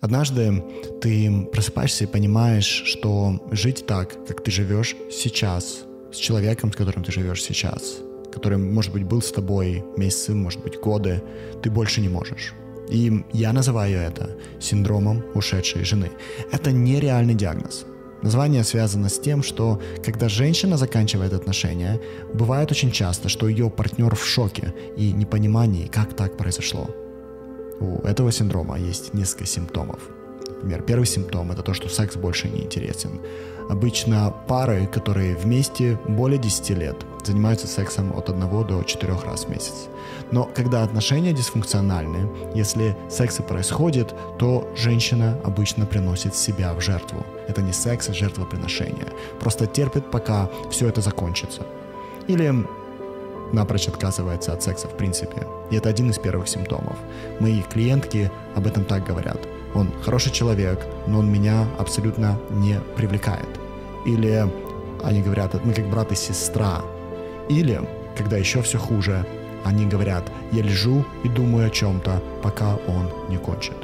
Однажды ты просыпаешься и понимаешь, что жить так, как ты живешь сейчас, с человеком, с которым ты живешь сейчас, который, может быть, был с тобой месяцы, может быть, годы, ты больше не можешь. И я называю это синдромом ушедшей жены. Это нереальный диагноз. Название связано с тем, что когда женщина заканчивает отношения, бывает очень часто, что ее партнер в шоке и непонимании, как так произошло. У этого синдрома есть несколько симптомов. Например, первый симптом – это то, что секс больше не интересен. Обычно пары, которые вместе более 10 лет, занимаются сексом от 1 до 4 раз в месяц. Но когда отношения дисфункциональны, если секс и происходит, то женщина обычно приносит себя в жертву. Это не секс, а жертвоприношение. Просто терпит, пока все это закончится. Или напрочь отказывается от секса в принципе. И это один из первых симптомов. Мои клиентки об этом так говорят. Он хороший человек, но он меня абсолютно не привлекает. Или они говорят, мы как брат и сестра. Или, когда еще все хуже, они говорят, я лежу и думаю о чем-то, пока он не кончит.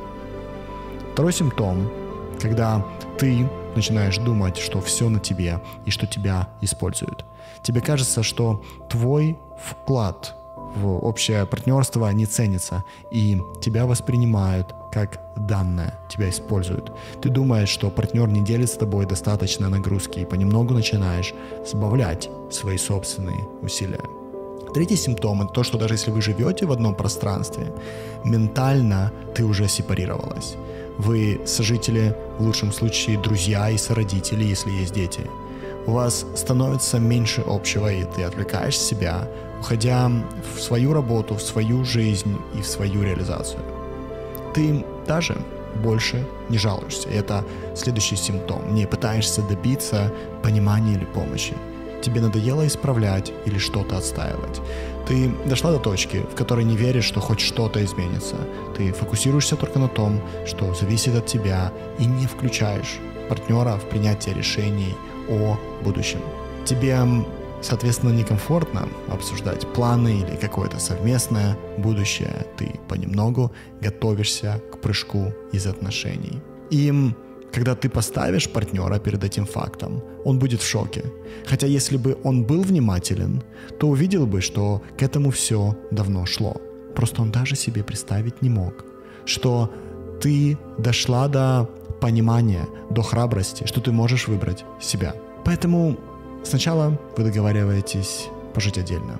Второй симптом, когда ты начинаешь думать, что все на тебе и что тебя используют. Тебе кажется, что твой вклад в общее партнерство не ценится, и тебя воспринимают как данное, тебя используют. Ты думаешь, что партнер не делит с тобой достаточно нагрузки, и понемногу начинаешь сбавлять свои собственные усилия. Третий симптом – это то, что даже если вы живете в одном пространстве, ментально ты уже сепарировалась. Вы сожители, в лучшем случае, друзья и сородители, если есть дети. У вас становится меньше общего, и ты отвлекаешь себя, уходя в свою работу, в свою жизнь и в свою реализацию. Ты даже больше не жалуешься. Это следующий симптом. Не пытаешься добиться понимания или помощи тебе надоело исправлять или что-то отстаивать. Ты дошла до точки, в которой не веришь, что хоть что-то изменится. Ты фокусируешься только на том, что зависит от тебя, и не включаешь партнера в принятие решений о будущем. Тебе, соответственно, некомфортно обсуждать планы или какое-то совместное будущее. Ты понемногу готовишься к прыжку из отношений. И когда ты поставишь партнера перед этим фактом, он будет в шоке. Хотя если бы он был внимателен, то увидел бы, что к этому все давно шло. Просто он даже себе представить не мог, что ты дошла до понимания, до храбрости, что ты можешь выбрать себя. Поэтому сначала вы договариваетесь пожить отдельно,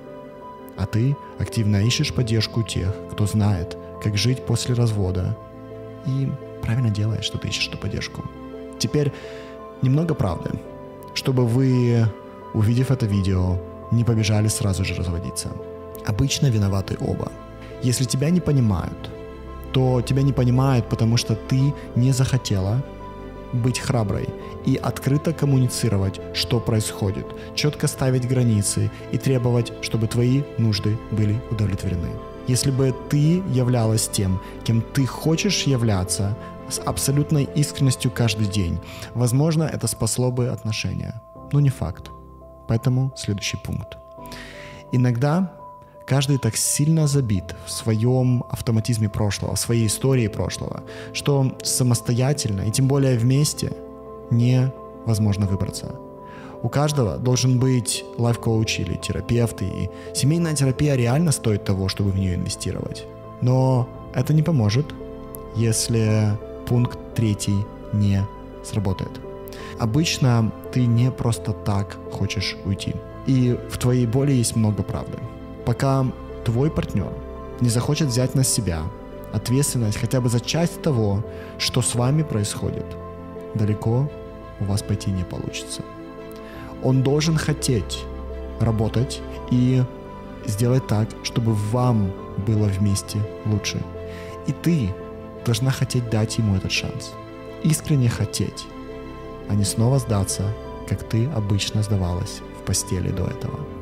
а ты активно ищешь поддержку тех, кто знает, как жить после развода, и правильно делаешь, что ты ищешь эту поддержку. Теперь немного правды, чтобы вы, увидев это видео, не побежали сразу же разводиться. Обычно виноваты оба. Если тебя не понимают, то тебя не понимают, потому что ты не захотела быть храброй и открыто коммуницировать, что происходит, четко ставить границы и требовать, чтобы твои нужды были удовлетворены. Если бы ты являлась тем, кем ты хочешь являться, с абсолютной искренностью каждый день, возможно, это спасло бы отношения. Но не факт. Поэтому следующий пункт. Иногда каждый так сильно забит в своем автоматизме прошлого, в своей истории прошлого, что самостоятельно и тем более вместе невозможно выбраться. У каждого должен быть лайф-коуч или терапевт, и семейная терапия реально стоит того, чтобы в нее инвестировать. Но это не поможет, если пункт третий не сработает. Обычно ты не просто так хочешь уйти. И в твоей боли есть много правды. Пока твой партнер не захочет взять на себя ответственность хотя бы за часть того, что с вами происходит, далеко у вас пойти не получится. Он должен хотеть работать и сделать так, чтобы вам было вместе лучше. И ты должна хотеть дать ему этот шанс. Искренне хотеть, а не снова сдаться, как ты обычно сдавалась в постели до этого.